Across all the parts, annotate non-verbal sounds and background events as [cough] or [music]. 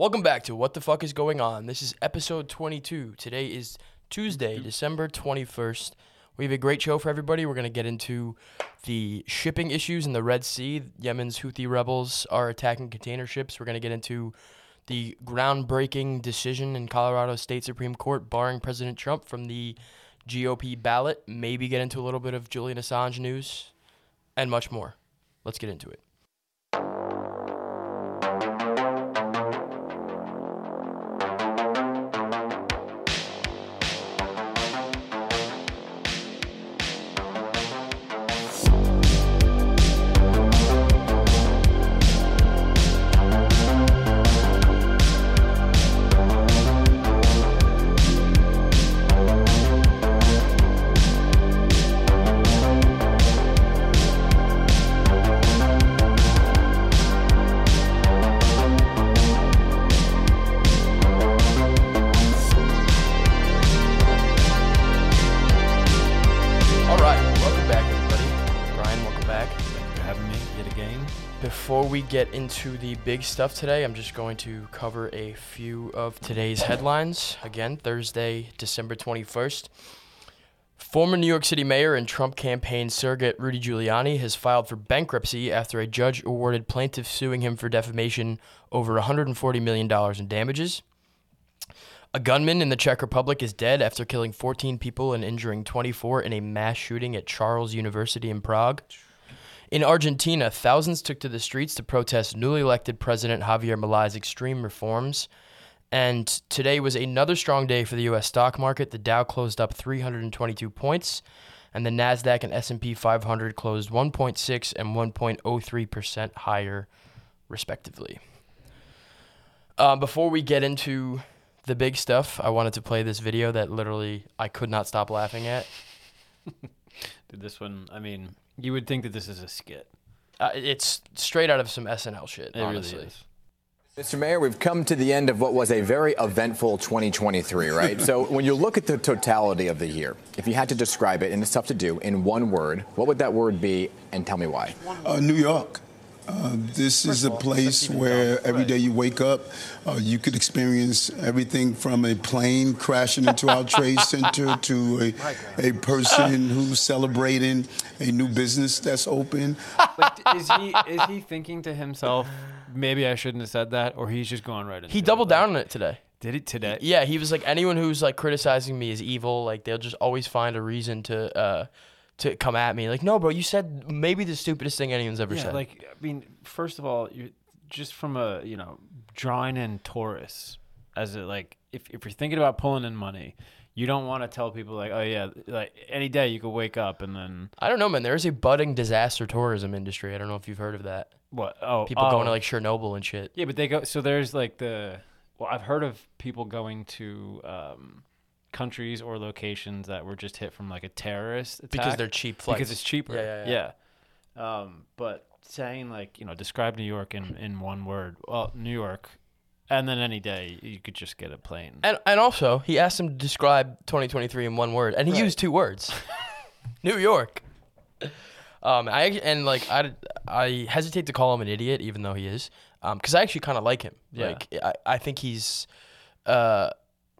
Welcome back to What the Fuck is Going On. This is episode 22. Today is Tuesday, mm-hmm. December 21st. We have a great show for everybody. We're going to get into the shipping issues in the Red Sea. Yemen's Houthi rebels are attacking container ships. We're going to get into the groundbreaking decision in Colorado State Supreme Court barring President Trump from the GOP ballot. Maybe get into a little bit of Julian Assange news and much more. Let's get into it. Big stuff today, I'm just going to cover a few of today's headlines. Again, Thursday, December 21st. Former New York City mayor and Trump campaign surrogate Rudy Giuliani has filed for bankruptcy after a judge awarded plaintiffs suing him for defamation over $140 million in damages. A gunman in the Czech Republic is dead after killing 14 people and injuring 24 in a mass shooting at Charles University in Prague. In Argentina, thousands took to the streets to protest newly elected President Javier Milei's extreme reforms. And today was another strong day for the U.S. stock market. The Dow closed up 322 points, and the Nasdaq and S&P 500 closed 1.6 and 1.03 percent higher, respectively. Uh, before we get into the big stuff, I wanted to play this video that literally I could not stop laughing at. [laughs] Dude, this one, I mean, you would think that this is a skit. Uh, it's straight out of some SNL shit, It honestly. really is. Mr. Mayor, we've come to the end of what was a very eventful 2023, right? [laughs] so, when you look at the totality of the year, if you had to describe it, and it's tough to do, in one word, what would that word be, and tell me why? Uh, New York. Uh, this is a place where every day you wake up, uh, you could experience everything from a plane crashing into our trade [laughs] center to a, a person who's celebrating a new business that's open. Like, is he is he thinking to himself, maybe I shouldn't have said that, or he's just going right into He it? doubled Like, down on it today. Did it today? Yeah, he was like, anyone who's like criticizing me is evil. Like they'll just always find a reason to uh to come at me. Like, no, bro, you said maybe the stupidest thing anyone's ever Yeah, said. like I mean, first of all, you just from a you know drawing in Taurus as a like if if you're thinking about pulling in money, you don't want to tell people like, oh yeah, like any day you could wake up and then I don't know, man. There's a budding disaster tourism industry. I don't know if you've heard of that. what? Oh, People oh. going to like Chernobyl and shit. Yeah, but they go. So there's like the. Well, I've heard of people going to um, countries or locations that were just hit from like a terrorist attack Because they're cheap flights. because it's cheaper. Yeah, yeah, yeah. Um, but saying like you know describe New York in in one word. Well, New York, and then any day you could just get a plane. And and also, he asked him to describe 2023 in one word, and he Right. used two words. [laughs] New York. Um, I and like I I hesitate to call him an idiot, even though he is, um, because I actually kind of like him. Yeah. Like I, I think he's, uh,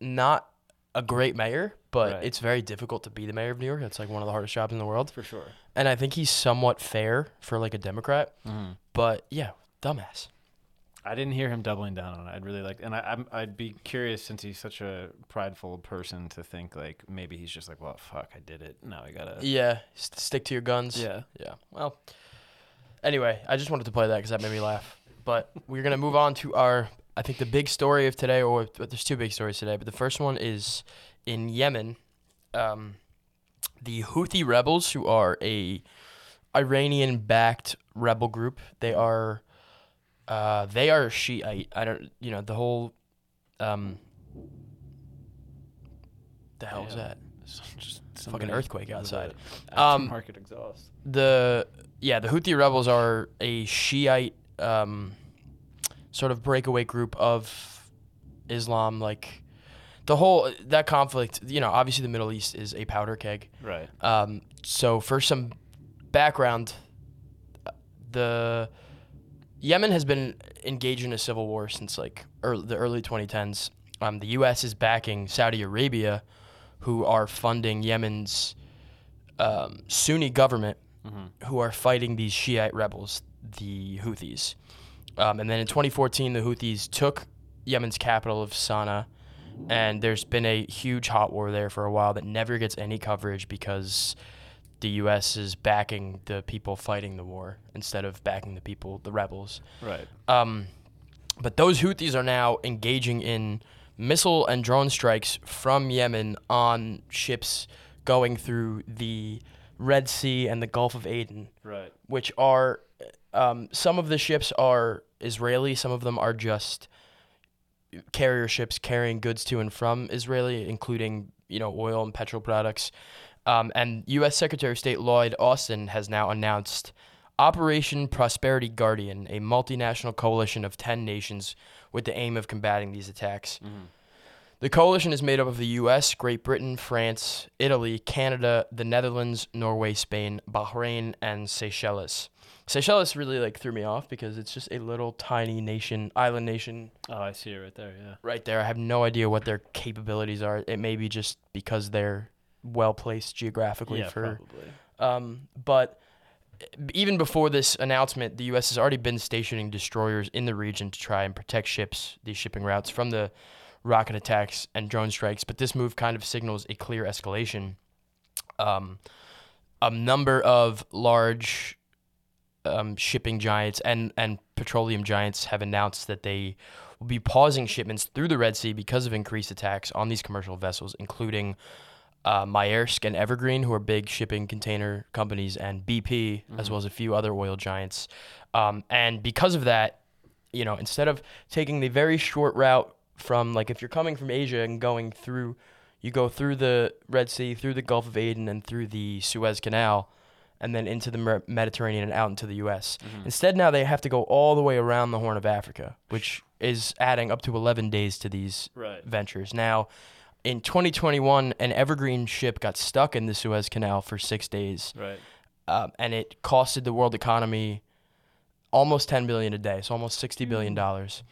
not a great mayor, but Right. it's very difficult to be the mayor of New York. It's like one of the hardest jobs in the world, For sure. and I think he's somewhat fair for like a Democrat. Mm-hmm. But yeah, dumbass. I didn't hear him doubling down on it. I'd really like, and I, I'm, I'd be curious since he's such a prideful person to think like maybe he's just like, well, fuck, I did it. Now I gotta. Yeah, s- stick to your guns. Yeah. Yeah. Well, anyway, I just wanted to play that because that made me laugh. But we're gonna move on to our, I think the big story of today, or there's two big stories today. But the first one is in Yemen. Um, the Houthi rebels, who are a Iranian-backed rebel group, they are, uh, they are Shiite. I don't, you know, the whole, um, the hell was Yeah. that? [laughs] just Fucking earthquake outside. Um, Aftermarket exhaust. the yeah the Houthi rebels are a Shiite um, sort of breakaway group of Islam. Like the whole that conflict, you know, obviously the Middle East is a powder keg. Right. Um, so for some background, the Yemen has been engaged in a civil war since like early, the early 2010s. Um, the U.S. is backing Saudi Arabia, who are funding Yemen's um, Sunni government, who are fighting these Shiite rebels, the Houthis. Um, and then in 2014, the Houthis took Yemen's capital of Sana'a, and there's been a huge hot war there for a while that never gets any coverage because the U.S. is backing the people fighting the war instead of backing the people, the rebels. Right. Um, but those Houthis are now engaging in missile and drone strikes from Yemen on ships going through the Red Sea and the Gulf of Aden, Right. which are um, some of the ships are Israeli, some of them are just carrier ships carrying goods to and from Israeli, including you know oil and petrol products. Um, and U.S. Secretary of State Lloyd Austin has now announced Operation Prosperity Guardian, a multinational coalition of 10 nations with the aim of combating these attacks. The coalition is made up of the U.S., Great Britain, France, Italy, Canada, the Netherlands, Norway, Spain, Bahrain, and Seychelles. Seychelles really like threw me off because it's just a little tiny nation, island nation Oh, I see it right there. Yeah. right there. I have no idea what their capabilities are. It may be just because they're well placed geographically yeah, for probably. um, but even before this announcement, the U.S. has already been stationing destroyers in the region to try and protect ships, these shipping routes, from the rocket attacks and drone strikes. But this move kind of signals a clear escalation. Um, a number of large um, shipping giants and, and petroleum giants have announced that they will be pausing shipments through the Red Sea because of increased attacks on these commercial vessels, including uh, Maersk and Evergreen, who are big shipping container companies, and BP, as well as a few other oil giants. Um, and because of that, you know, instead of taking the very short route from, like, if you're coming from Asia and going through, you go through the Red Sea, through the Gulf of Aden, and through the Suez Canal, and then into the Mediterranean and out into the U.S. Instead, now they have to go all the way around the Horn of Africa, which is adding up to 11 days to these Right. ventures. Now, in 2021, an Evergreen ship got stuck in the Suez Canal for six days, Right. um, and it costed the world economy almost 10 billion a day, so almost 60 billion dollars.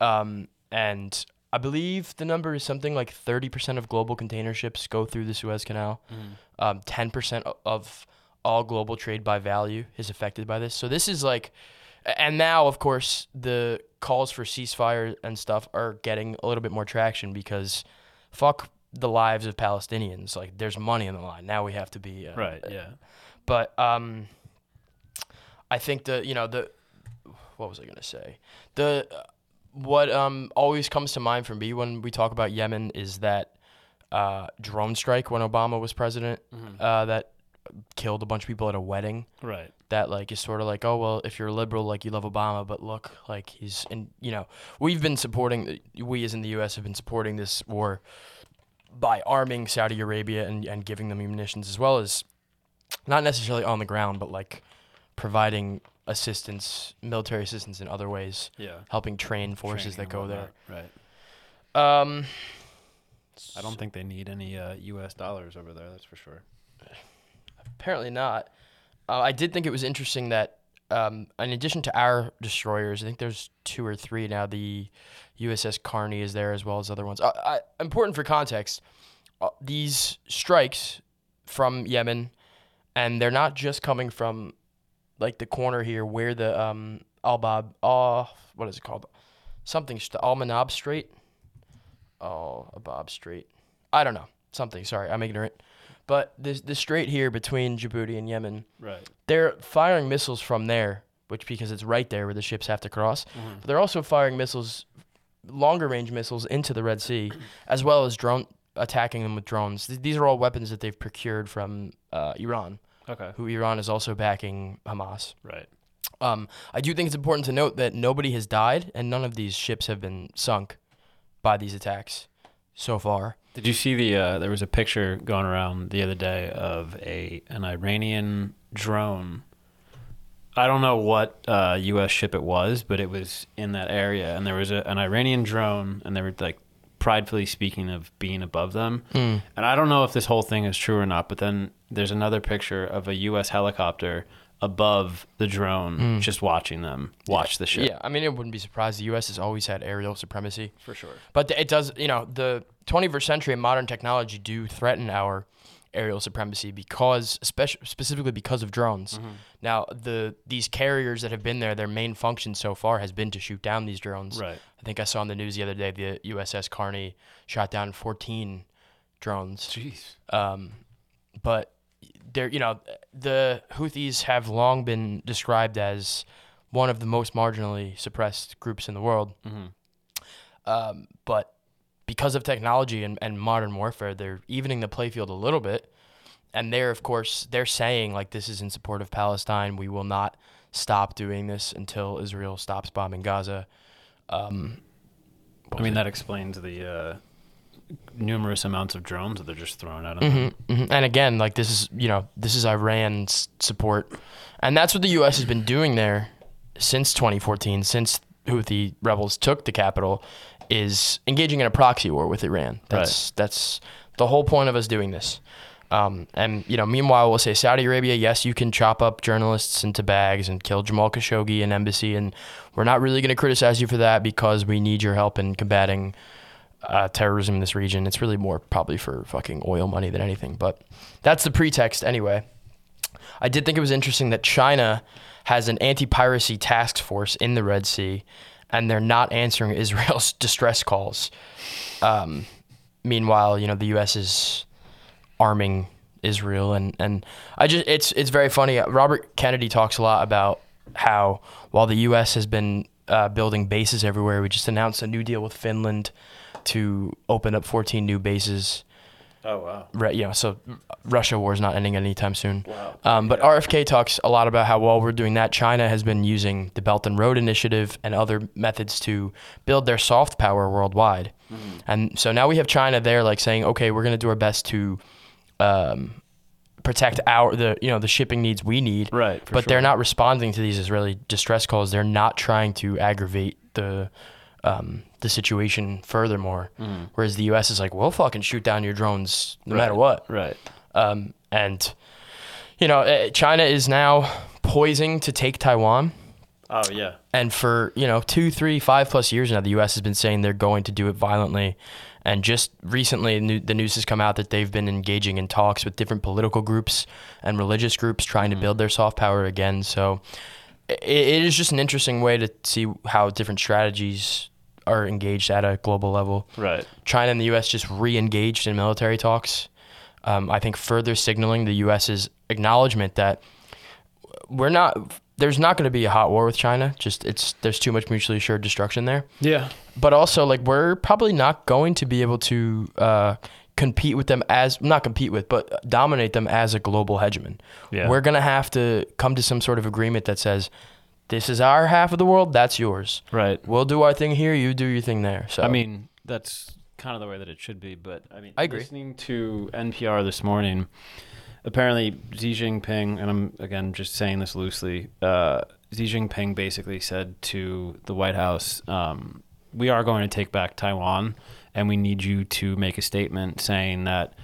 Wow. Um, and I believe the number is something like 30% of global container ships go through the Suez Canal. Um, 10% o- of all global trade by value is affected by this. So this is like, and now of course the calls for ceasefire and stuff are getting a little bit more traction because fuck the lives of Palestinians. Like there's money in the line. Now we have to be uh, Right. Yeah. but um, I think the you know the what was I gonna say the what um always comes to mind for me when we talk about Yemen is that uh, drone strike when Obama was president uh, that killed a bunch of people at a wedding Right. that like is sort of like oh well if you're a liberal like you love Obama but look like he's in you know we've been supporting we as in the US have been supporting this war by arming Saudi Arabia and, and giving them munitions as well as not necessarily on the ground but like providing assistance military assistance in other ways Yeah. helping train forces Training that go there whatnot. Right. um I don't think they need any uh, U.S. dollars over there. That's for sure. Apparently not. Uh, I did think it was interesting that, um, in addition to our destroyers, I think there's two or three now. The USS Carney is there as well as other ones. Uh, I, important for context, uh, these strikes from Yemen, and they're not just coming from like the corner here where the um, Al Bab, uh, what is it called? Something, st- Al Manab Strait. Oh, Abab Strait. I don't know. Something. Sorry, I'm ignorant. But this the strait here between Djibouti and Yemen, Right. they're firing missiles from there, which because it's right there where the ships have to cross. But they're also firing missiles, longer range missiles into the Red Sea, [clears throat] as well as drone attacking them with drones. Th- These are all weapons that they've procured from uh, Iran, Okay. who Iran is also backing Hamas. Right. Um, I do think it's important to note that nobody has died and none of these ships have been sunk by these attacks so far. Did you see the? Uh, there was a picture going around the other day of a an Iranian drone. I don't know what uh, U.S. ship it was, but it was in that area, and there was a, an Iranian drone, and they were like pridefully speaking of being above them. Hmm. And I don't know if this whole thing is true or not, but then there's another picture of a U.S. helicopter above the drone, just watching them watch the shit. Mm. Yeah, I mean, it wouldn't be surprised. The U.S. has always had aerial supremacy. for sure. But it does, you know, the 21st century and modern technology do threaten our aerial supremacy because, especially specifically because of drones. Mm-hmm. Now, the these carriers that have been there, their main function so far has been to shoot down these drones. Right. I think I saw in the news the other day the USS Carney shot down 14 drones. Jeez. Um, but they're, you know, the Houthis have long been described as one of the most marginally suppressed groups in the world. Um, but because of technology and, and modern warfare, they're evening the playfield a little bit. And they're, of course, they're saying, like, this is in support of Palestine. We will not stop doing this until Israel stops bombing Gaza. Um, I mean, that explains the uh, numerous amounts of drones that they're just throwing at them. Mhm. And again, like this is you know this is Iran's support, and that's what the U.S. has been doing there since 2014, since Houthi rebels took the capital, is engaging in a proxy war with Iran. That's that's the whole point of us doing this. Um, and you know, meanwhile, we'll say Saudi Arabia, yes, you can chop up journalists into bags and kill Jamal Khashoggi and embassy, and we're not really going to criticize you for that because we need your help in combating uh, terrorism in this region. It's really more probably for fucking oil money than anything, but that's the pretext anyway. I did think it was interesting that China has an anti-piracy task force in the Red Sea, and they're not answering [laughs] Israel's distress calls. Um, meanwhile, you know the U.S. is arming Israel, and and I just it's it's very funny. Robert Kennedy talks a lot about how while the U.S. has been uh, building bases everywhere, we just announced a new deal with Finland to open up 14 new bases. Oh wow. Right, you know, so Russia war is not ending anytime soon. Wow. Um, but RFK talks a lot about how while we're doing that, China has been using the Belt and Road Initiative and other methods to build their soft power worldwide. Mm. And so now we have China there, like saying, okay, we're going to do our best to um, protect our the you know the shipping needs we need. Right, but they're not responding to these Israeli distress calls. They're not trying to aggravate the um, the situation furthermore. Whereas the U.S. is like, we'll fucking shoot down your drones no matter what. Right. Um, and you know, eh, China is now poising to take Taiwan. Oh yeah. And for you know two, three, five plus years now, the U.S. has been saying they're going to do it violently. And just recently, the news has come out that they've been engaging in talks with different political groups and religious groups trying to build their soft power again. So it is just an interesting way to see how different strategies are engaged at a global level. Right. China and the U.S. just re-engaged in military talks. Um, I think further signaling the U.S.'s acknowledgement that we're not. There's not going to be a hot war with China. Just it's there's too much mutually assured destruction there. Yeah. But also like we're probably not going to be able to uh, compete with them as not compete with, but dominate them as a global hegemon. Yeah. We're gonna have to come to some sort of agreement that says. This is our half of the world. That's yours. Right. We'll do our thing here. You do your thing there. So I mean, that's kind of the way that it should be. But I mean, I agree. Listening to NPR this morning, apparently Xi Jinping, and I'm again just saying this loosely, uh, Xi Jinping basically said to the White House, um, "We are going to take back Taiwan, and we need you to make a statement saying that."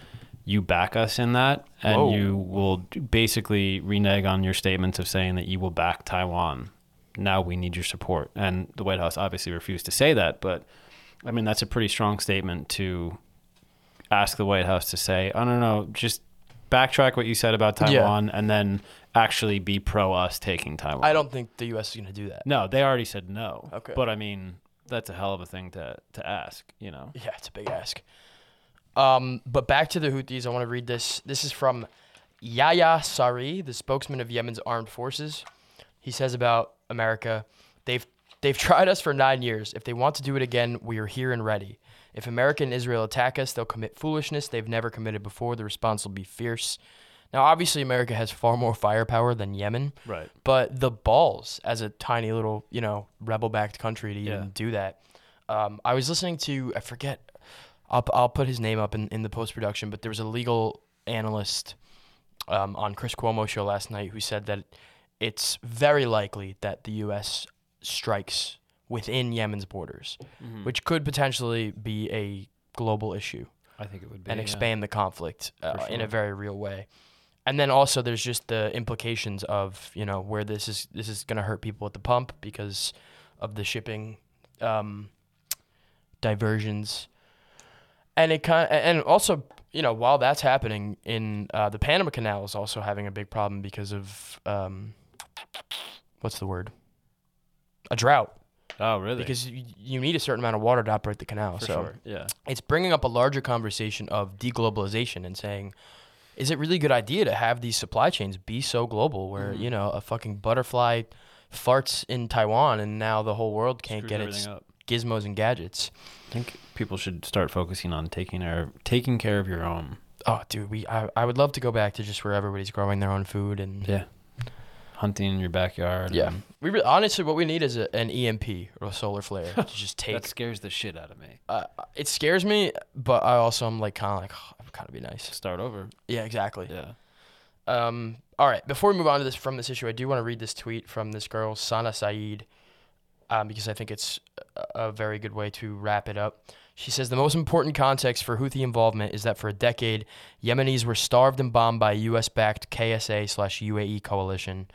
You back us in that, and Whoa. you will basically renege on your statements of saying that you will back Taiwan. Now we need your support, and the White House obviously refused to say that, but I mean, that's a pretty strong statement to ask the White House to say, I don't know, just backtrack what you said about Yeah. Taiwan and then actually be pro us taking Taiwan. I don't think the U.S. is going to do that. No, they already said no. Okay. But I mean, that's a hell of a thing to, to ask, you know? Yeah, it's a big ask. Um, but back to the Houthis, I want to read this. This is from Yahya Sari, the spokesman of Yemen's armed forces. He says about America, they've they've tried us for nine years. If they want to do it again, we are here and ready. If America and Israel attack us, they'll commit foolishness they've never committed before. The response will be fierce. Now, obviously, America has far more firepower than Yemen. Right. But the balls as a tiny little, you know, rebel backed country to even Yeah. do that. Um, I was listening to, I forget, I'll, I'll put his name up in, in the post production, but there was a legal analyst um, on Chris Cuomo show last night who said that it's very likely that the U.S. strikes within Yemen's borders, which could potentially be a global issue I think it would be. and yeah. expand the conflict uh, For in a very real way. and then also there's just the implications of you know where this is this is going to hurt people at the pump because of the shipping um, diversions, and it kind and also you know while that's happening in uh, the Panama Canal is also having a big problem because of um, what's the word a drought Oh, really? because you, you need a certain amount of water to operate the canal. for so sure. Yeah. it's bringing up a larger conversation of deglobalization and saying, is it really a good idea to have these supply chains be so global where, Mm-hmm. you know, a fucking butterfly farts in Taiwan and now the whole world can't Screws get its up. Gizmos and gadgets? I think people should start focusing on taking care taking care of your own. Oh, dude, we I, I would love to go back to just where everybody's growing their own food and Yeah. Hunting in your backyard. yeah. and- We re- honestly what we need is a, an EMP or a solar flare to [laughs] just take. That scares the shit out of me. uh, it scares me, but I also am like kind of like oh, it would kind of be nice. Start over. Yeah, exactly. Yeah. Um, all right. Before we move on to this from this issue, I do want to read this tweet from this girl, Sana Saeed, um, because I think it's a, very good way to wrap it up. She says the most important context for Houthi involvement is that for a decade, Yemenis were starved and bombed by a U.S.-backed KSA slash UAE coalition,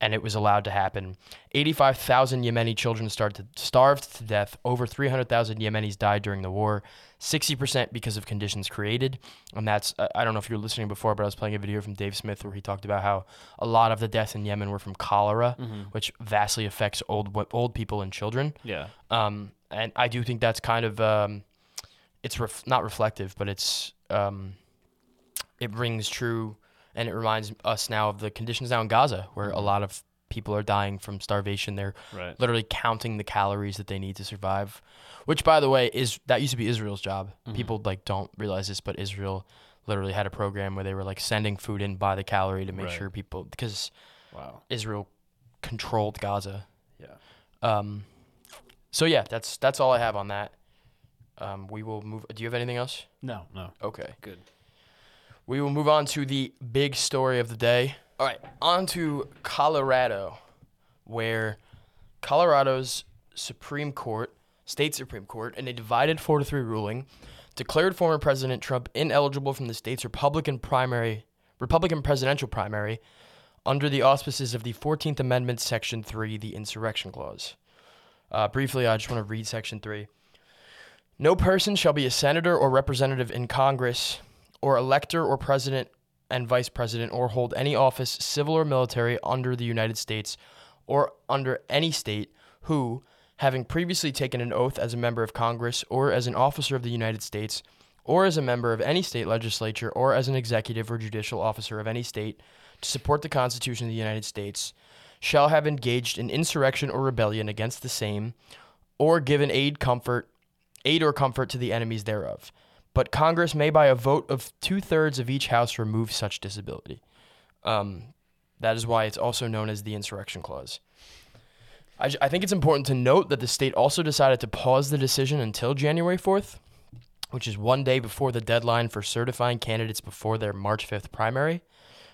and it was allowed to happen. 85,000 Yemeni children started starved to death. Over 300,000 Yemenis died during the war. 60% because of conditions created. And that's, I- I don't know if you were listening before, but I was playing a video from Dave Smith where he talked about how a lot of the deaths in Yemen were from cholera, which vastly affects old old people and children. Yeah. Um, and I do think that's kind of, um, it's ref- not reflective, but it's, um, it rings true and it reminds us now of the conditions now in Gaza where a lot of people are dying from starvation. They're Right. literally counting the calories that they need to survive. Which, by the way, is that used to be Israel's job. People like don't realize this, but Israel literally had a program where they were like sending food in by the calorie to make Right. sure people because Wow. Israel controlled Gaza. Yeah. Um, so yeah, that's that's all I have on that. Um, we will move. Do you have anything else? No. No. Okay. Good. We will move on to the big story of the day. All right, on to Colorado, where Colorado's Supreme Court, state Supreme Court, in a divided 4 to 3 ruling, declared former President Trump ineligible from the state's Republican primary, Republican presidential primary, under the auspices of the 14th Amendment, Section 3, the Insurrection Clause. Uh, briefly, I just want to read Section 3. No person shall be a senator or representative in Congress or elector or president and vice president or hold any office, civil or military, under the United States or under any state who, having previously taken an oath as a member of Congress or as an officer of the United States or as a member of any state legislature or as an executive or judicial officer of any state to support the Constitution of the United States, shall have engaged in insurrection or rebellion against the same or given aid comfort aid or comfort to the enemies thereof. But Congress may, by a vote of two thirds of each house, remove such disability. Um, that is why it's also known as the Insurrection Clause. I think it's important to note that the state also decided to pause the decision until January 4th, which is one day before the deadline for certifying candidates before their March 5th primary.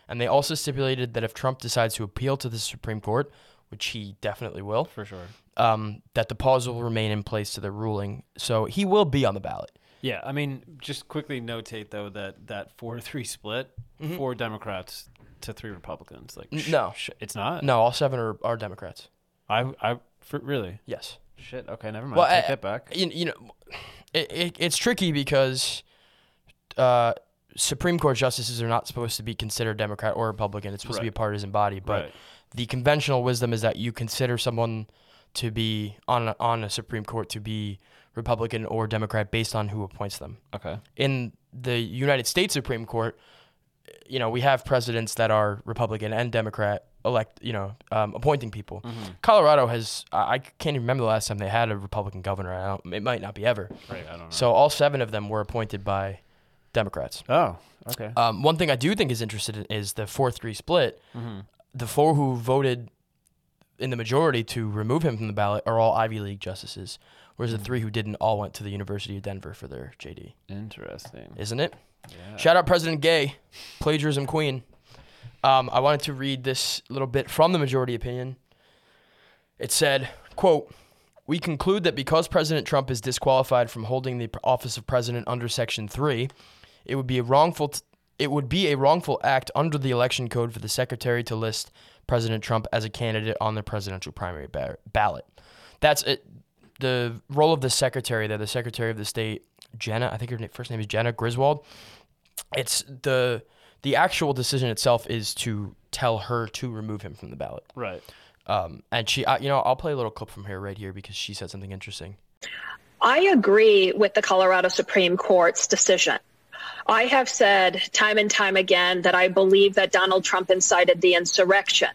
And they also stipulated that if Trump decides to appeal to the Supreme Court, which he definitely will, For sure. um, that the pause will remain in place to the ruling. So he will be on the ballot. Yeah, I mean, just quickly notate though that that four to three split, four Democrats to three Republicans. Like, sh- no. sh- it's not. No, all seven are, are Democrats. I, I, for, really, Yes. shit. Okay, never mind. Well, Take I- that back. You, you know, it, it, it's tricky because uh, Supreme Court justices are not supposed to be considered Democrat or Republican. It's supposed to be a partisan body. But Right. the conventional wisdom is that you consider someone to be on a, on a Supreme Court to be Republican or Democrat based on who appoints them. Okay. in the United States Supreme Court, you know, we have presidents that are Republican and Democrat elect, you know, um, appointing people. Colorado has, I can't even remember the last time they had a Republican governor. I don't, it might not be ever. Right. I don't know. So all seven of them were appointed by Democrats. oh, okay. Um, one thing I do think is interested in is the four three split. Mm-hmm. The four who voted in the majority to remove him from the ballot are all Ivy League justices, whereas the three who didn't all went to the University of Denver for their JD. Interesting. Isn't it? Yeah. Shout out President Gay, plagiarism queen. Um, I wanted to read this little bit from the majority opinion. It said, quote, we conclude that because President Trump is disqualified from holding the office of president under Section 3, it would be a wrongful t- it would be a wrongful act under the election code for the secretary to list President Trump as a candidate on the presidential primary ba- ballot. That's it. The role of the secretary there, the secretary of the state, Jenna, I think her first name is Jenna Griswold. It's the the actual decision itself is to tell her to remove him from the ballot. Right. Um, and she, I, you know, I'll play a little clip from her right here because she said something interesting. I agree with the Colorado Supreme Court's decision. I have said time and time again that I believe that Donald Trump incited the insurrection.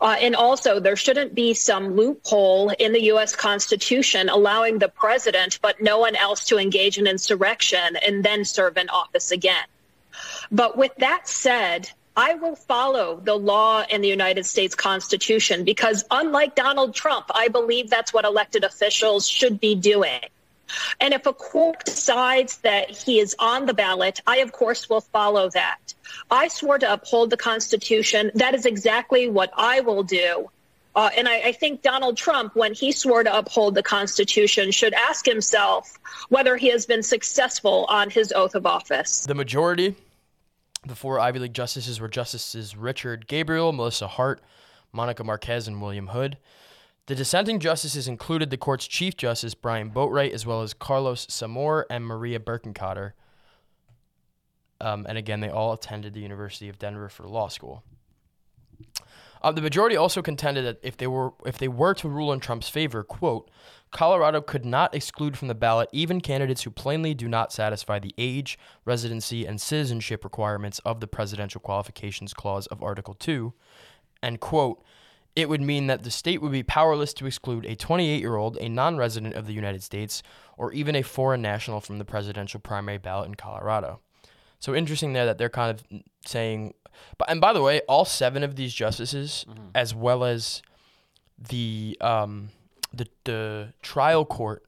Uh, and also, there shouldn't be some loophole in the U.S. Constitution allowing the president, but no one else, to engage in insurrection and then serve in office again. But with that said, I will follow the law in the United States Constitution because, unlike Donald Trump, I believe that's what elected officials should be doing. And if a court decides that he is on the ballot, I, of course, will follow that. I swore to uphold the Constitution. That is exactly what I will do. Uh, and I, I think Donald Trump, when he swore to uphold the Constitution, should ask himself whether he has been successful on his oath of office. The majority, the four Ivy League justices were Justices Richard Gabriel, Melissa Hart, Monica Marquez, and William Hood. The dissenting justices included the court's Chief Justice Brian Boatwright, as well as Carlos Samour and Maria Berkenkotter. Um, and again, they all attended the University of Denver for law school. Uh, the majority also contended that if they were if they were to rule in Trump's favor, quote, Colorado could not exclude from the ballot even candidates who plainly do not satisfy the age, residency, and citizenship requirements of the Presidential Qualifications Clause of Article 2, and quote, it would mean that the state would be powerless to exclude a 28 year old, a non resident of the United States, or even a foreign national from the presidential primary ballot in Colorado. So interesting there that they're kind of saying, but and by the way, all seven of these justices, as well as the um, the the trial court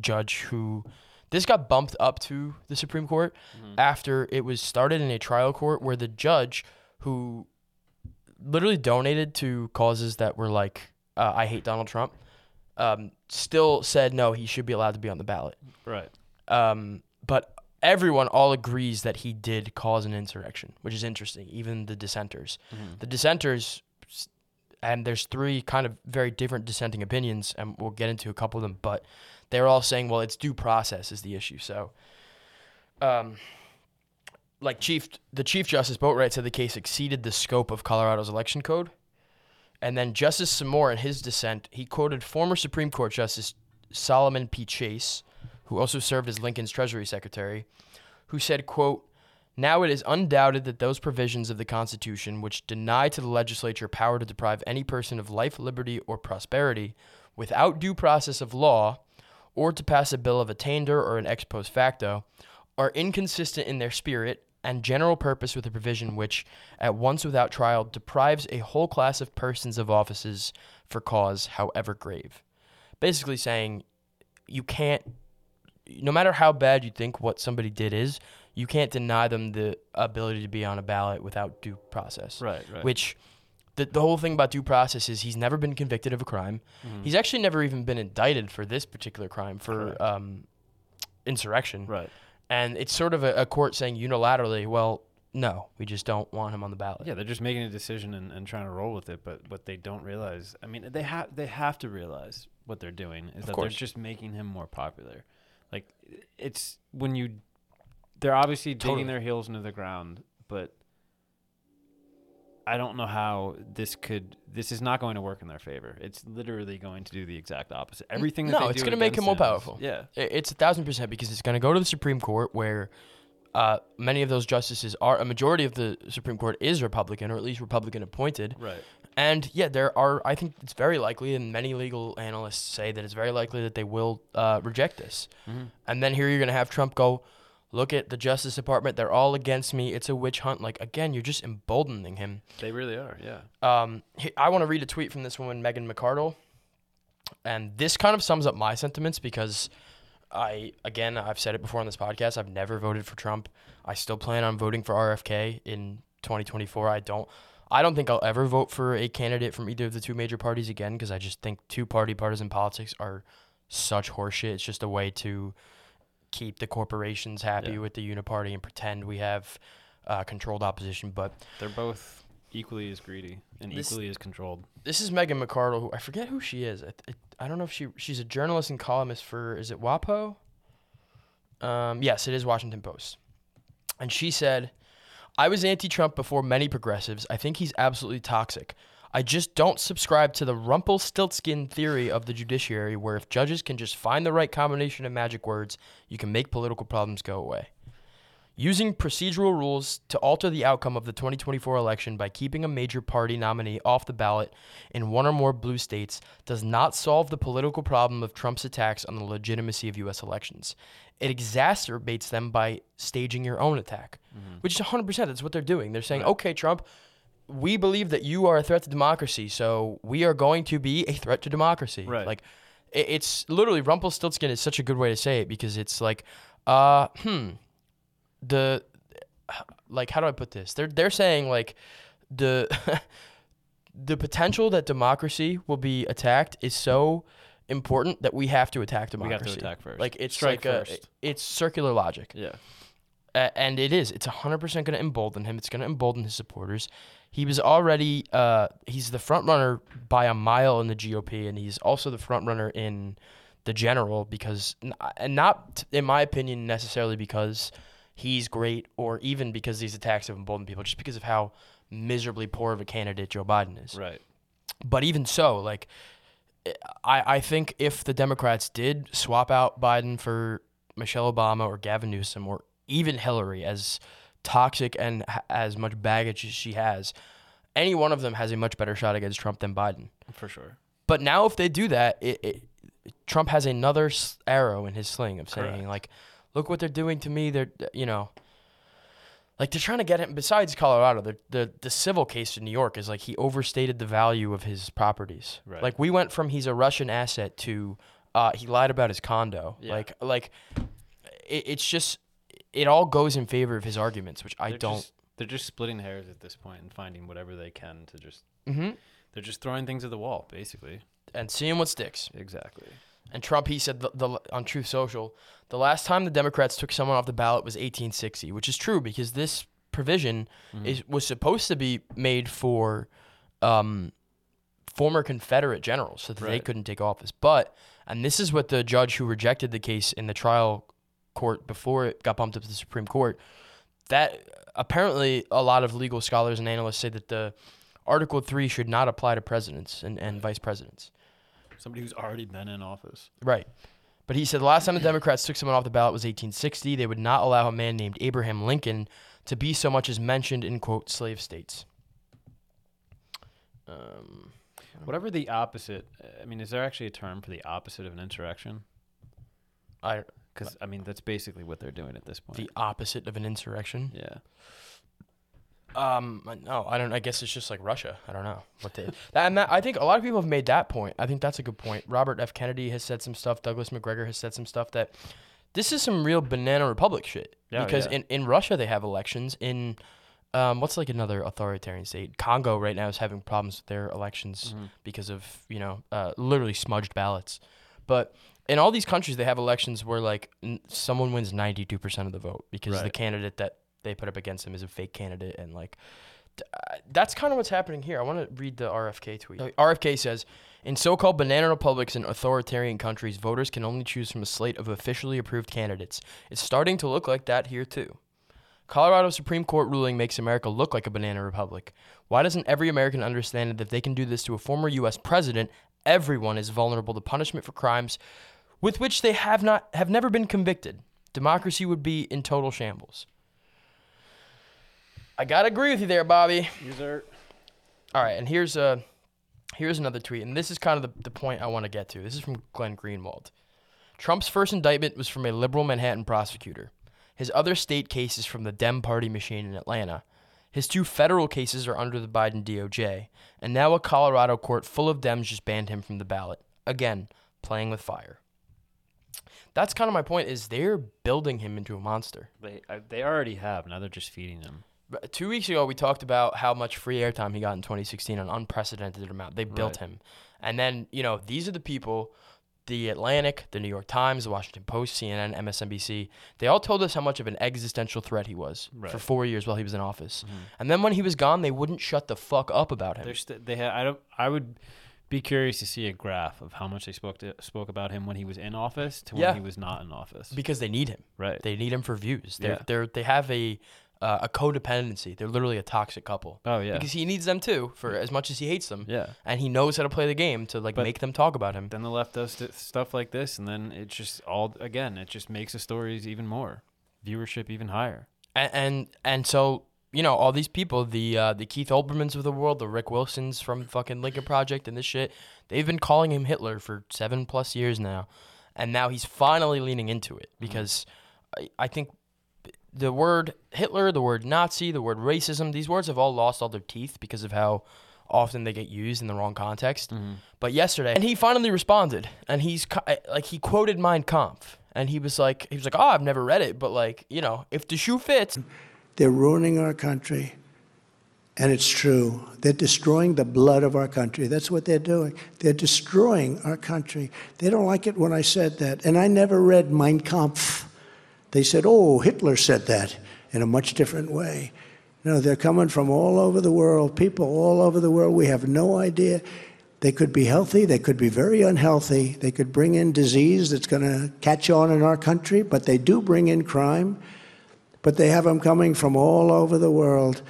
judge who this got bumped up to the Supreme Court after it was started in a trial court where the judge who literally donated to causes that were like uh, I hate Donald Trump um, still said no he should be allowed to be on the ballot Right. um, but everyone all agrees that he did cause an insurrection, which is interesting. Even the dissenters, the dissenters, and there's three kind of very different dissenting opinions, and we'll get into a couple of them. But they're all saying, well, it's due process is the issue. So, um, like chief, the chief justice Boatwright said the case exceeded the scope of Colorado's election code. And then Justice Samour, in his dissent, he quoted former Supreme Court Justice Solomon P. Chase, who also served as Lincoln's Treasury Secretary, who said, quote, now it is undoubted that those provisions of the Constitution which deny to the legislature power to deprive any person of life, liberty, or prosperity without due process of law, or to pass a bill of attainder or an ex post facto, are inconsistent in their spirit and general purpose with a provision which, at once without trial, deprives a whole class of persons of offices for cause, however grave. Basically saying you can't no matter how bad you think what somebody did is, you can't deny them the ability to be on a ballot without due process. Right, right. Which the, the whole thing about due process is he's never been convicted of a crime. Mm-hmm. He's actually never even been indicted for this particular crime for um, insurrection. Right. And it's sort of a, a court saying unilaterally, well, no, we just don't want him on the ballot. Yeah, they're just making a decision and, and trying to roll with it, but what they don't realize, I mean, they have they have to realize what they're doing is that course. they're just making him more popular. Like it's when you they're obviously Totally. digging their heels into the ground, but I don't know how this could this is not going to work in their favor. It's literally going to do the exact opposite. Everything that no, it's going to make him more powerful. Yeah. It's a thousand percent because it's going to go to the Supreme Court where uh, many of those justices are a majority of the Supreme Court is Republican or at least Republican appointed. Right. And yeah, there are. I think it's very likely, and many legal analysts say that it's very likely that they will uh, reject this. And then here you're going to have Trump go, "Look at the Justice Department; they're all against me. It's a witch hunt." Like again, you're just emboldening him. They really are, yeah. Um, he- I want to read a tweet from this woman, Megan McArdle, and this kind of sums up my sentiments because I, again, I've said it before on this podcast. I've never voted for Trump. I still plan on voting for RFK in 2024. I don't. I don't think I'll ever vote for a candidate from either of the two major parties again because I just think two-party partisan politics are such horseshit. It's just a way to keep the corporations happy Yeah. with the uniparty and pretend we have uh, controlled opposition. But They're both equally as greedy and This- equally as controlled. this is Megan McArdle, who I forget who she is. I, I, I don't know if she she's a journalist and columnist for is it WAPO? Um, yes, it is Washington Post. And she said, "I was anti-Trump before many progressives. I think he's absolutely toxic. I just don't subscribe to the Rumpelstiltskin theory of the judiciary, where if judges can just find the right combination of magic words, you can make political problems go away." Using procedural rules to alter the outcome of the 2024 election by keeping a major party nominee off the ballot in one or more blue states does not solve the political problem of Trump's attacks on the legitimacy of U.S. elections. It exacerbates them by staging your own attack, mm-hmm. which is 100%. That's what they're doing. They're saying, okay, Trump, we believe that you are a threat to democracy, so we are going to be a threat to democracy. Right. Like, it, it's literally Rumpelstiltskin is such a good way to say it because it's like, uh, hmm, the like how do I put this? They're they're saying like the [laughs] the potential that democracy will be attacked is so important that we have to attack democracy. We got to attack first. Like it's Strike like a, it's circular logic. Yeah. And it is. It's 100% going to embolden him. It's going to embolden his supporters. He was already uh, he's the front runner by a mile in the GOP, and he's also the front runner in the general because, and not in my opinion necessarily because he's great or even because these attacks have emboldened people, just because of how miserably poor of a candidate Joe Biden is. Right. But even so, like, I, I think if the Democrats did swap out Biden for Michelle Obama or Gavin Newsom or even Hillary, as toxic and ha- as much baggage as she has, any one of them has a much better shot against Trump than Biden. For sure. But now, if they do that, it, it, Trump has another s- arrow in his sling of saying, Correct. like, look what they're doing to me. They're, you know, like they're trying to get him. Besides Colorado, the the the civil case in New York is like he overstated the value of his properties. Right. Like we went from he's a Russian asset to uh, he lied about his condo. Yeah. Like like it, it's just it all goes in favor of his arguments, which I They're don't. Just, they're just splitting hairs at this point and finding whatever they can to just. hmm They're just throwing things at the wall, basically. And seeing what sticks. Exactly. And Trump, he said the, the, on Truth Social, the last time the Democrats took someone off the ballot was 1860, which is true because this provision is was supposed to be made for um, former Confederate generals so that they couldn't take office. But and this is what the judge who rejected the case in the trial court before it got bumped up to the Supreme Court. That apparently a lot of legal scholars and analysts say that the Article Three should not apply to presidents and, and vice presidents. Somebody who's already been in office. Right. But he said the last time the Democrats took someone off the ballot was 1860. They would not allow a man named Abraham Lincoln to be so much as mentioned in, quote, slave states. Um, Whatever the opposite. I mean, is there actually a term for the opposite of an insurrection? I, Because I mean, that's basically what they're doing at this point. the opposite of an insurrection. yeah. Um, no, I don't. I guess it's just like Russia. I don't know what they. that, and that, I think a lot of people have made that point. I think that's a good point. Robert F. Kennedy has said some stuff. Douglas Macgregor has said some stuff that this is some real banana republic shit. Yeah, because yeah. in in Russia they have elections. In um, what's like another authoritarian state? Congo right now is having problems with their elections Mm-hmm. because of you know uh, literally smudged ballots. But in all these countries, they have elections where like n- someone wins ninety two percent of the vote because the candidate that they put up against him is a fake candidate and like uh, that's kind of what's happening here. I want to read the RFK tweet. RFK says, "In so-called banana republics and authoritarian countries, voters can only choose from a slate of officially approved candidates. It's starting to look like that here too." Colorado Supreme Court ruling makes America look like a banana republic. Why doesn't every American understand that if they can do this to a former U.S. president, everyone is vulnerable to punishment for crimes with which they have not have never been convicted? Democracy would be in total shambles. I gotta agree with you there, Bobby. User. All right, and here's a here's another tweet, and this is kind of the, the point I want to get to. This is from Glenn Greenwald. Trump's first indictment was from a liberal Manhattan prosecutor. His other state case is from the Dem Party machine in Atlanta. His two federal cases are under the Biden DOJ, and now a Colorado court full of Dems just banned him from the ballot. Again, playing with fire. That's kind of my point. Is they're building him into a monster. They uh, they already have. Now they're just feeding him. But Two weeks ago, we talked about how much free airtime he got in 2016, an unprecedented amount. They built Right. him. And then, you know, these are the people the Atlantic, the New York Times, the Washington Post, CNN, MSNBC, they all told us how much of an existential threat he was for four years while he was in office. And then when he was gone, they wouldn't shut the fuck up about him. St- they ha- I don't I would be curious to see a graph of how much they spoke to, spoke about him when he was in office to when Yeah. he was not in office. because they need him. right. They need him for views. They're, Yeah. they're they have a uh, a codependency. They're literally a toxic couple. oh yeah. Because he needs them too for as much as he hates them. yeah. And he knows how to play the game to like But- make them talk about him. Then the left does st- stuff like this, and then it just all again, it just makes the stories even more viewership even higher. and and, and so you know all these people the uh, the Keith Olbermans of the world the Rick Wilsons from fucking Lincoln Project and this shit they've been calling him Hitler for seven plus years now and now he's finally leaning into it mm-hmm. because I, I think the word Hitler the word Nazi the word racism these words have all lost all their teeth because of how often they get used in the wrong context. Mm-hmm. But yesterday and he finally responded and he's uh, like he quoted Mein Kampf and he was like he was like oh I've never read it but like you know if the shoe fits They're ruining our country. And it's true. They're destroying the blood of our country. That's what they're doing. They're destroying our country. They don't like it when I said that. And I never read Mein Kampf. They said, oh, Hitler said that in a much different way. No, they're coming from all over the world, people all over the world. We have no idea. They could be healthy, they could be very unhealthy. They could bring in disease that's going to catch on in our country, but they do bring in crime but they have them coming from all over the world.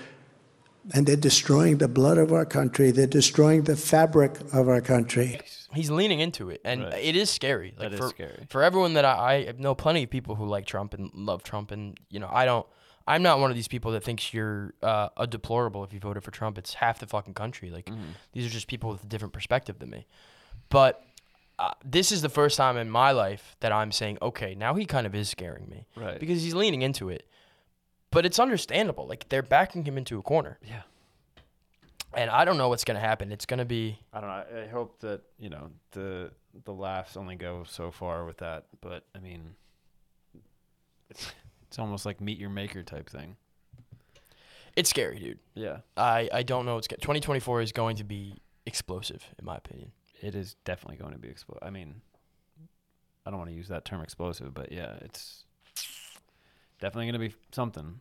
And they're destroying the blood of our country. They're destroying the fabric of our country. he's leaning into it, and Right. it is scary. Like That is for, scary. for everyone that I, I know, plenty of people who like Trump and love Trump, and you know, I don't. I'm not one of these people that thinks you're uh, a deplorable if you voted for Trump. It's half the fucking country. Like Mm-hmm. these are just people with a different perspective than me. But uh, this is the first time in my life that I'm saying, okay, now he kind of is scaring me, Right. Because he's leaning into it. But it's understandable. Like they're backing him into a corner, Yeah. and I don't know what's gonna happen. It's gonna be I don't know. I, I hope that you know the the laughs only go so far with that, but I mean, it's it's almost like meet your maker type thing. it's scary, dude. Yeah, I, I don't know. It's 2024 is going to be explosive, in my opinion. it is definitely going to be explosive. I mean, I don't want to use that term explosive, but yeah, it's definitely going to be something.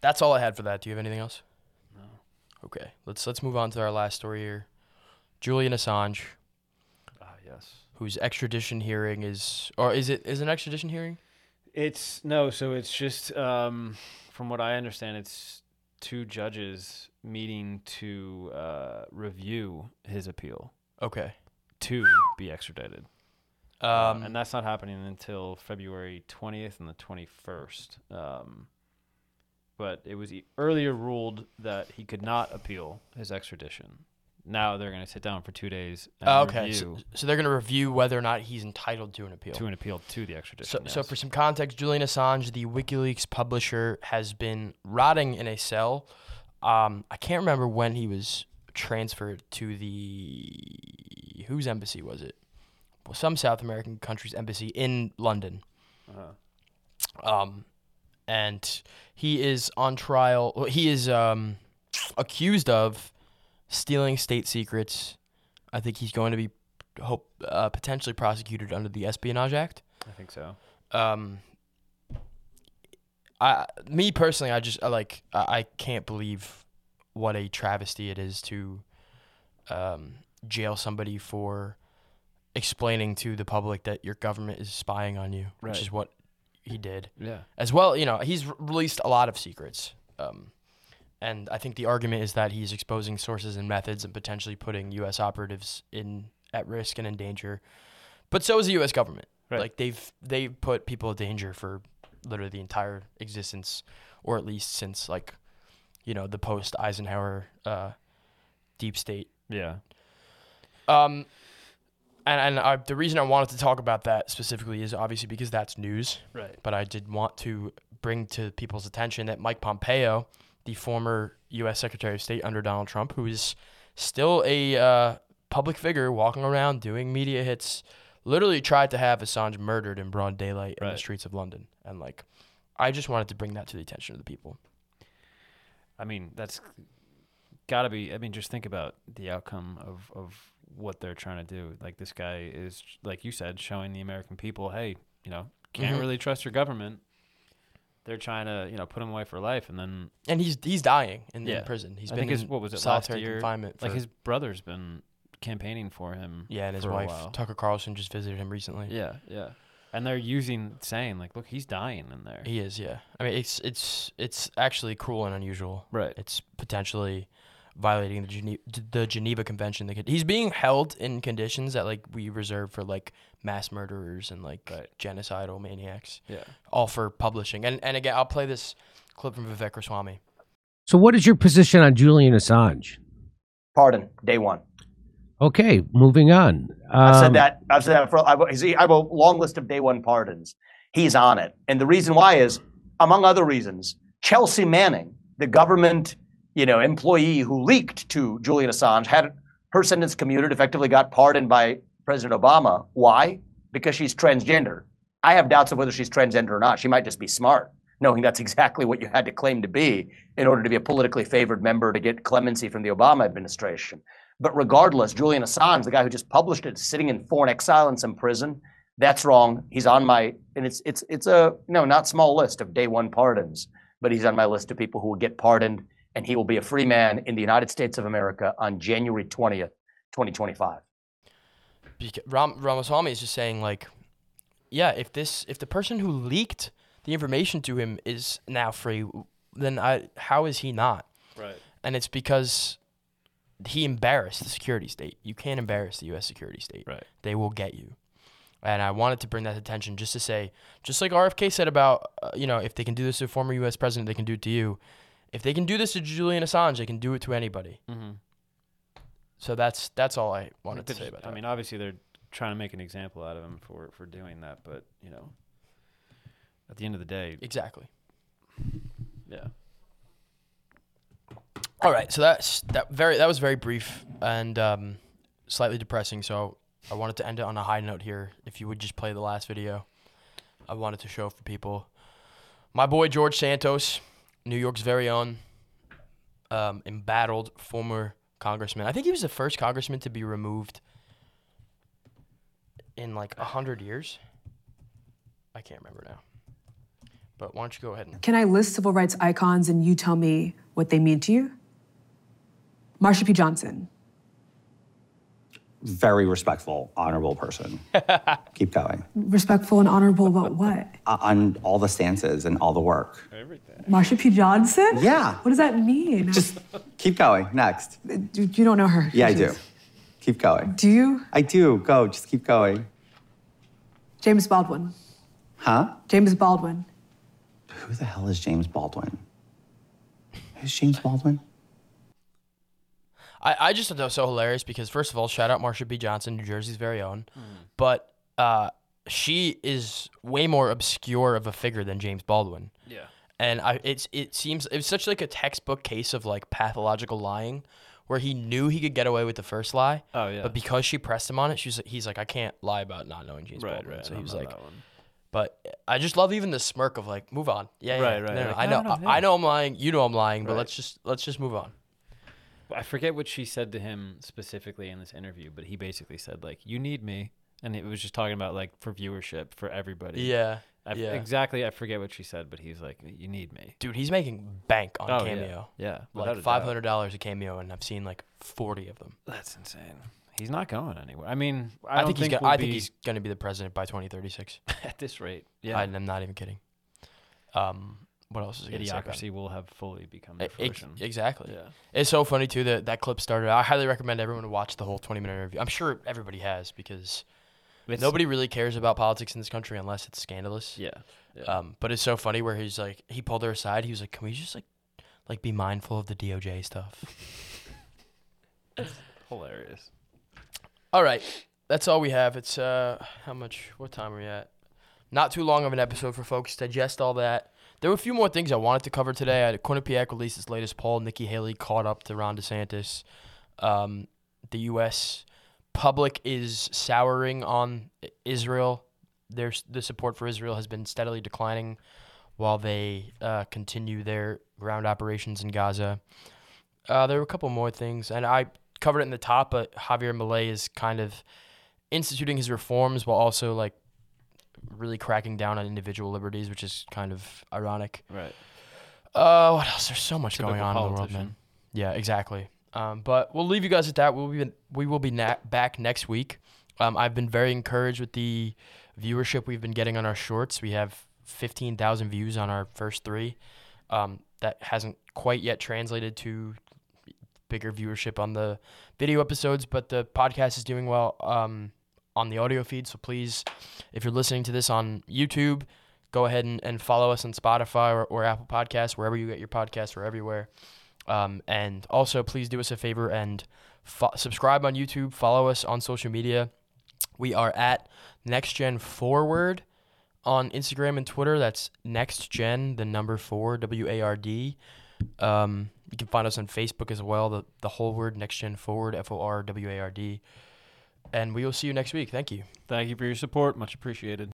That's all I had for that. Do you have anything else? No. Okay, let's let's move on to our last story here. Julian Assange, Ah, yes. whose extradition hearing is, or is it is an extradition hearing? It's no, so it's just um, from what I understand, it's two judges meeting to uh, review his appeal Okay. to be extradited. Uh, Um, and that's not happening until February 20th and the 21st. Um, but it was earlier ruled that he could not appeal his extradition. Now they're going to sit down for two days and oh, okay, so, so they're going to review whether or not he's entitled to an appeal. to an appeal to the extradition. So, so for some context, Julian Assange, the WikiLeaks publisher, has been rotting in a cell. Um, I can't remember when he was transferred to the whose embassy was it? Some South American country's embassy in London. Uh-huh. Um, and he is on trial. He is um, accused of stealing state secrets. I think he's going to be hope uh, potentially prosecuted under the Espionage Act. I think so. Um, I me personally, I just I like I, I can't believe what a travesty it is to um, jail somebody for explaining to the public that your government is spying on you, Right. which is what he did. Yeah. As well, you know, he's released a lot of secrets. Um, and I think the argument is that he's exposing sources and methods and potentially putting U.S. operatives in at risk and in danger. But so is the U.S. government. Right. Like they've they put people in danger for literally the entire existence, or at least since like, you know, the post Eisenhower uh, deep state Yeah. um, and and I, the reason I wanted to talk about that specifically is obviously because that's news. Right. But I did want to bring to people's attention that Mike Pompeo, the former U.S. Secretary of State under Donald Trump, who is still a uh, public figure walking around doing media hits, literally tried to have Assange murdered in broad daylight in the streets of London. And like, I just wanted to bring that to the attention of the people. I mean, that's got to be. I mean, just think about the outcome of of what they're trying to do. Like this guy is, like you said, showing the American people, hey, you know, can't Mhm. really trust your government. They're trying to, you know, put him away for life, and then And he's he's dying in, Yeah. in prison. He's I been think his what was it solitary last year? confinement. like his brother's been campaigning for him. yeah, and his wife. Tucker Carlson just visited him recently. Yeah, yeah. And they're using saying like, look, he's dying in there. He is, yeah. I mean, it's it's it's actually cruel and unusual. Right. It's potentially violating the Geneva, the Geneva Convention. He's being held in conditions that like we reserve for like mass murderers and like Right. genocidal maniacs, Yeah. all for publishing. And and again, I'll play this clip from Vivek Ramaswamy. So, what is your position on Julian Assange? Pardon, day one. Okay, moving on. I've Um, said that. I've said that for. I have, a- I have a long list of day one pardons. He's on it, and the reason why is, among other reasons, Chelsea Manning, the government, you know, employee who leaked to Julian Assange, had her sentence commuted, effectively got pardoned by President Obama. Why? Because she's transgender. I have doubts of whether she's transgender or not. She might just be smart, knowing that's [laughs] exactly what you had to claim to be in order to be a politically favored member to get clemency from the Obama administration. But regardless, Julian Assange, the guy who just published it, sitting in foreign exile in some prison. That's wrong. He's on my and it's it's it's a no not small list of day one pardons, but he's on my list of people who will get pardoned, and he will be a free man in the United States of America on January twentieth, twenty twenty five. Beca- Ram- Ramaswamy is just saying like, yeah, if this if the person who leaked the information to him is now free, then I how is he not? Right. And it's because he embarrassed the security state. You can't embarrass the U.S. security state. Right. They will get you. And I wanted to bring that to attention just to say, just like RFK said about, uh, you know, if they can do this to a former U.S. president, they can do it to you. If they can do this to Julian Assange, they can do it to anybody. Mm-hmm. So that's that's all I wanted to say about that. I mean, obviously they're trying to make an example out of him for for doing that, but you know, at the end of the day, exactly. yeah. All right, so that's that very that was very brief and um, slightly depressing. So I wanted to end it on a high note here. If you would just play the last video, I wanted to show for people. My boy George Santos, New York's very own, um, embattled former congressman. I think he was the first congressman to be removed in like a hundred years. I can't remember now. But why don't you go ahead and Can I list civil rights icons and you tell me what they mean to you? Marsha P. Johnson. Very respectful, honorable person. [laughs] Keep going. Respectful and honorable about what? Uh, on all the stances and all the work. Everything. Marsha P. Johnson? Yeah. What does that mean? Just keep going. Next. you, you don't know her. Yeah, I do. Keep going. Do you? I do. Go. Just keep going. James Baldwin. Huh? James Baldwin. Who the hell is James Baldwin? Who's James Baldwin? I, I just thought that was so hilarious because first of all, shout out Marsha P. Johnson, New Jersey's very own. But uh, she is way more obscure of a figure than James Baldwin. Yeah. And I it's it seems it was such like a textbook case of like pathological lying where he knew he could get away with the first lie. Oh, yeah. But because she pressed him on it, she's he's like, I can't lie about not knowing James Right, Baldwin. right. So he was like but I just love even the smirk of like, move on. Yeah, yeah. Right, right. No, no, Like, I know no, I, I know I'm lying, you know I'm lying, but Right. let's just let's just move on. I forget what she said to him specifically in this interview, but he basically said like, "You need me," and it was just talking about like for viewership for everybody. Yeah. I yeah. Exactly. I forget what she said, but he's like, "You need me." Dude, he's making bank on Oh. Cameo. Yeah, a Like five hundred dollars a Cameo, and I've seen like forty of them. That's insane. He's not going anywhere. I mean, I, I, don't think he's. think Gonna, we'll I think be- he's gonna be the president by twenty thirty six. [laughs] at this rate. Yeah, I, am not even kidding. Um, what else is I gonna say about idiocracy will have fully become E- ex- exactly. Yeah. It's so funny too that that clip started. I highly recommend everyone to watch the whole 20 minute interview. I'm sure everybody has because It's- nobody really cares about politics in this country unless it's scandalous. Yeah. yeah. Um, but it's so funny where he's like, he pulled her aside. He was like, "Can we just like, like be mindful of the DOJ stuff?" [laughs] Hilarious. all right, that's all we have. It's uh, how much? What time are we at? Not too long of an episode for folks to digest all that. There were a few more things I wanted to cover today. I Quinnipiac released its latest poll. Nikki Haley caught up to Ron DeSantis. Um, the U.S. public is souring on Israel. There's the support for Israel has been steadily declining while they uh, continue their ground operations in Gaza. Uh, there were a couple more things, and I covered it in the top, but Javier Milei is kind of instituting his reforms while also like really cracking down on individual liberties, which is kind of ironic. Right. Uh, what else? There's so much Typical going on in the world, man. Yeah, exactly. Um, but we'll leave you guys at that. We'll be we will be na- back next week. Um, I've been very encouraged with the viewership we've been getting on our shorts. We have 15,000 views on our first three. Um, that hasn't quite yet translated to bigger viewership on the video episodes, but the podcast is doing well um, on the audio feed. So please, if you're listening to this on YouTube, go ahead and, and follow us on Spotify or, or Apple Podcasts, wherever you get your podcasts, we're everywhere. Um, and also, please do us a favor and fo- subscribe on YouTube, follow us on social media. We are at Next Gen Forward on Instagram and Twitter. That's Next Gen, the number four, W A R D. Um, you can find us on Facebook as well, the, the whole word Next Gen Forward, F O R W A R D. And we will see you next week. Thank you. Thank you for your support. Much appreciated.